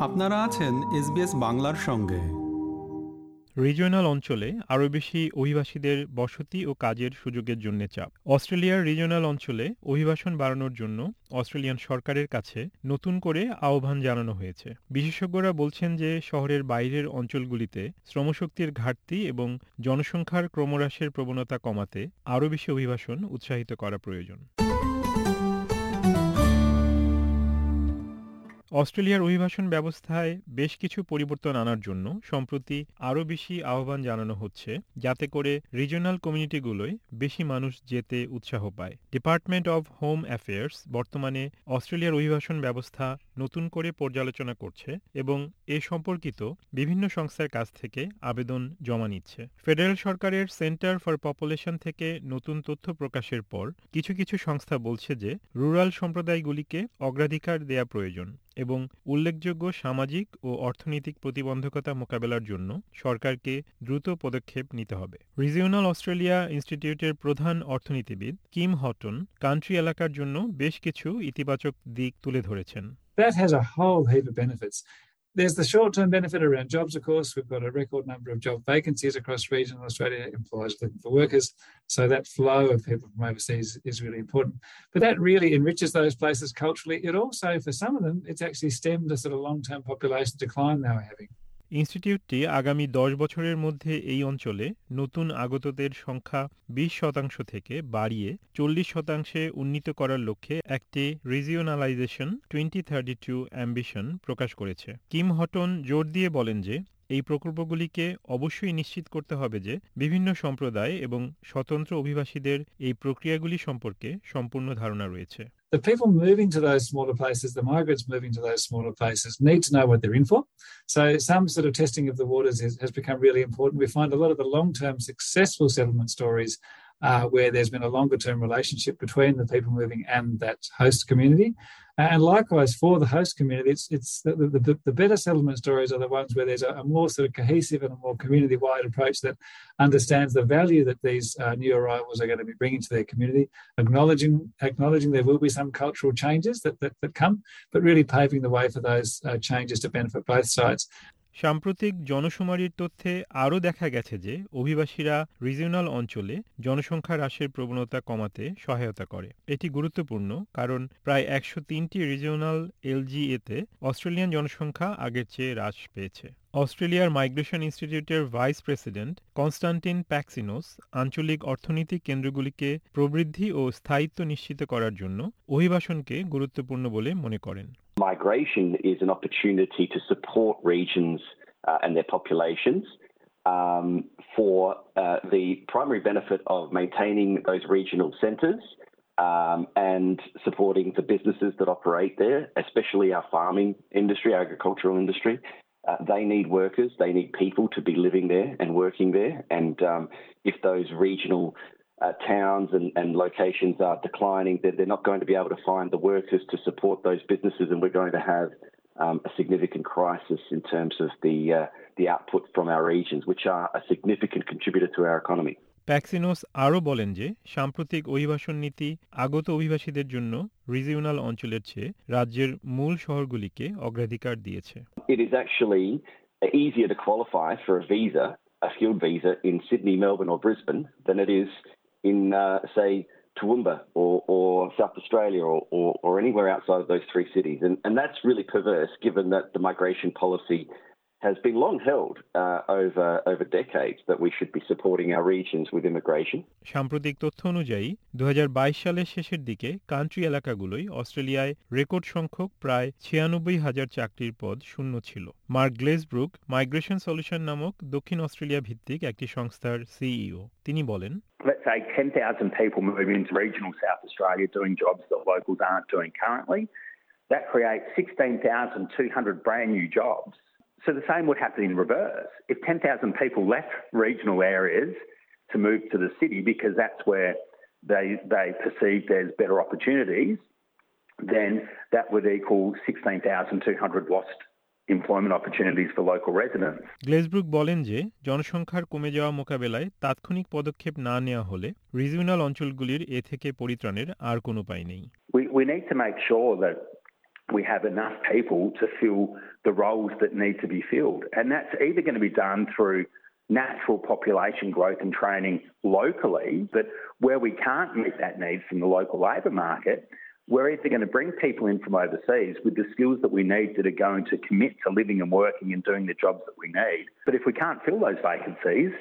আপনারা আছেন এসবিএস বাংলার সঙ্গে। রিজিওনাল অঞ্চলে আরও বেশি অভিবাসীদের বসতি ও কাজের সুযোগের জন্য চাপ। অস্ট্রেলিয়ার রিজিওনাল অঞ্চলে অভিবাসন বাড়ানোর জন্য অস্ট্রেলিয়ান সরকারের কাছে নতুন করে আহ্বান জানানো হয়েছে। বিশেষজ্ঞরা বলছেন যে, শহরের বাইরের অঞ্চলগুলিতে শ্রমশক্তির ঘাটতি এবং জনসংখ্যার ক্রমহ্রাসের প্রবণতা কমাতে আরও বেশি অভিবাসন উৎসাহিত করা প্রয়োজন। অস্ট্রেলিয়ার অভিবাসন ব্যবস্থায় বেশ কিছু পরিবর্তন আনার জন্য সম্প্রতি আরও বেশি আহ্বান জানানো হচ্ছে, যাতে করে রিজনাল কমিউনিটিগুলোয় বেশি মানুষ যেতে উৎসাহ পায়। ডিপার্টমেন্ট অব হোম অ্যাফেয়ার্স বর্তমানে অস্ট্রেলিয়ার অভিবাসন ব্যবস্থা নতুন করে পর্যালোচনা করছে এবং এ সম্পর্কিত বিভিন্ন সংস্থার কাছ থেকে আবেদন জমা নিচ্ছে। ফেডারেল সরকারের সেন্টার ফর পপুলেশন থেকে নতুন তথ্য প্রকাশের পর কিছু কিছু সংস্থা বলছে যে, রুরাল সম্প্রদায়গুলিকে অগ্রাধিকার দেয়া প্রয়োজন। এবং উল্লেখযোগ্য সামাজিক ও অর্থনৈতিক প্রতিবন্ধকতা মোকাবেলার জন্য সরকারকে দ্রুত পদক্ষেপ নিতে হবে রিজিওনাল অস্ট্রেলিয়া ইনস্টিটিউটের প্রধান অর্থনীতিবিদ কিম হটন কান্ট্রি এলাকার জন্য বেশ কিছু ইতিবাচক দিক তুলে ধরেছেন That has a whole heap of benefits. There's the short term benefit around jobs, of course. We've got a record number of job vacancies across regional Australia, employers looking for workers. So that flow of people from overseas is really important. But that really enriches those places culturally. It also, for some of them, it's actually stemmed a sort of long term population decline they were having. ইনস্টিটিউটটি আগামী দশ বছরের মধ্যে এই অঞ্চলে নতুন আগতদের সংখ্যা বিশ শতাংশ থেকে বাড়িয়ে চল্লিশ শতাংশে উন্নীত করার লক্ষ্যে একটি regionalisation twenty thirty two ambition প্রকাশ করেছে। কিম হটন জোর দিয়ে বলেন যে, এই প্রকল্পগুলিকে অবশ্যই নিশ্চিত করতে হবে যে, বিভিন্ন সম্প্রদায় এবং স্বতন্ত্র অভিবাসীদের এই প্রক্রিয়াগুলি সম্পর্কে সম্পূর্ণ ধারণা রয়েছে। The people moving to those smaller places, the migrants moving to those smaller places, need to know what they're in for. So, some sort of testing of the waters is, has become really important. We find a lot of the long term successful settlement stories uh, where there's been a longer term relationship between the people moving and that host community. And likewise, for the host community, it's, it's the, the, the better settlement stories are the ones where there's a, a more sort of cohesive and a more community wide approach that understands the value that these uh, new arrivals are going to be bringing to their community, acknowledging acknowledging there will be some cultural changes that, that, that come, but really paving the way for those uh, changes to benefit both sides. সাম্প্রতিক জনশুমারির তথ্যে আরও দেখা গেছে যে অভিবাসীরা regional অঞ্চলে জনসংখ্যা হ্রাসের প্রবণতা কমাতে সহায়তা করে। এটি গুরুত্বপূর্ণ কারণ প্রায় একশো তিনটি রিজিওনাল এলজিএতে অস্ট্রেলিয়ান জনসংখ্যা আগের চেয়ে হ্রাস পেয়েছে। অস্ট্রেলিয়ার মাইগ্রেশন ইনস্টিটিউটের ভাইস প্রেসিডেন্ট কনস্টান্টিন প্যাক্সিনোস আঞ্চলিক অর্থনৈতিক কেন্দ্রগুলিকে প্রবৃদ্ধি ও স্থায়িত্ব নিশ্চিত করার জন্য অভিবাসনকে গুরুত্বপূর্ণ বলে মনে করেন। Migration is an opportunity to support regions uh, and their populations um, for uh, the primary benefit of maintaining those regional centres um, and supporting the businesses that operate there, especially our farming industry, agricultural industry. Uh, they need workers, they need people to be living there and working there. And um, if those regional uh, towns and, and, locations are declining, then they're not going to be able to find the workers to support those businesses, and we're going to have um, a significant crisis in terms of the uh, the output from our regions, which are a significant contributor to our economy. প্যাক্সিনোস আরও বলেন যে সাম্প্রতিক অভিবাসন নীতি আগত অভিবাসীদের জন্য regional অঞ্চলের চেয়ে রাজ্যের মূল শহরগুলিকে অগ্রাধিকার দিয়েছে It is actually easier to qualify for a visa, a skilled visa in Sydney, Melbourne, or Brisbane than it is in, uh, say, Toowoomba or, or South Australia or, or, or, anywhere outside of those three cities. And, and that's really perverse given that the migration policy has been long held uh, over, over decades that we should be supporting our regions with immigration. সাম্প্রতিক তথ্য অনুযায়ী দু হাজার বাইশ সালের শেষের দিকে country এলাকাগুলোই অস্ট্রেলিয়ায় রেকর্ড সংখ্যক প্রায় ছিয়ানব্বই হাজার চাকরির পদ শূন্য ছিল মার্ক গ্লেসব্রুক মাইগ্রেশন সলিউশন নামক দক্ষিণ অস্ট্রেলিয়া ভিত্তিক একটি সংস্থার সিইও তিনি বলেন let's say 10,000 people move into regional South Australia doing jobs that locals aren't doing currently. That creates 16,200 brand new jobs. So the same would happen in reverse. If 10,000 people left regional areas to move to the city because that's where they, they perceive there's better opportunities, then that would equal 16,200 lost employment opportunities for local residents. গ্লেসব্রুক বলেন যে জনসংখ্যার কমে যাওয়া মোকাবেলায় তাৎক্ষণিক পদক্ষেপ না নেওয়া হলে রিজিওনাল অঞ্চলগুলির এ থেকে পরিত্রাণের আর কোনো উপায় নেই We, we need to make sure that we have enough people to fill the roles that need to be filled. And that's either going to be done through natural population growth and training locally, but where we can't meet that need from the local labour market, we're either going to bring people in from overseas with the skills that we need that are going to commit to living and working and doing the jobs that we need. But if we can't fill those vacancies,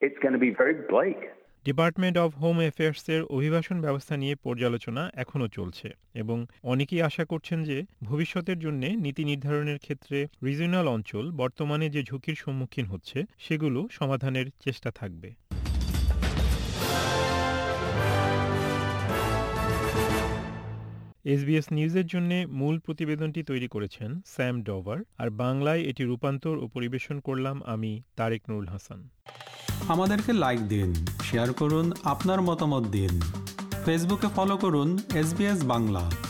it's going to be very bleak. Department of home অ্যাফেয়ার্সের অভিবাসন ব্যবস্থা নিয়ে পর্যালোচনা এখনও চলছে এবং অনেকেই আশা করছেন যে ভবিষ্যতের জন্য নীতি নির্ধারণের ক্ষেত্রে রিজিওনাল অঞ্চল বর্তমানে যে ঝুঁকির সম্মুখীন হচ্ছে সেগুলো সমাধানের চেষ্টা থাকবে এসবিএস নিউজের জন্য মূল প্রতিবেদনটি তৈরি করেছেন স্যাম ডভার, আর বাংলায় এটি রূপান্তর ও পরিবেশন করলাম আমি তারেক নুরুল হাসান। আমাদেরকে লাইক দিন শেয়ার করুন, আপনার মতামত দিন। ফেসবুকে ফলো করুন এস বাংলা।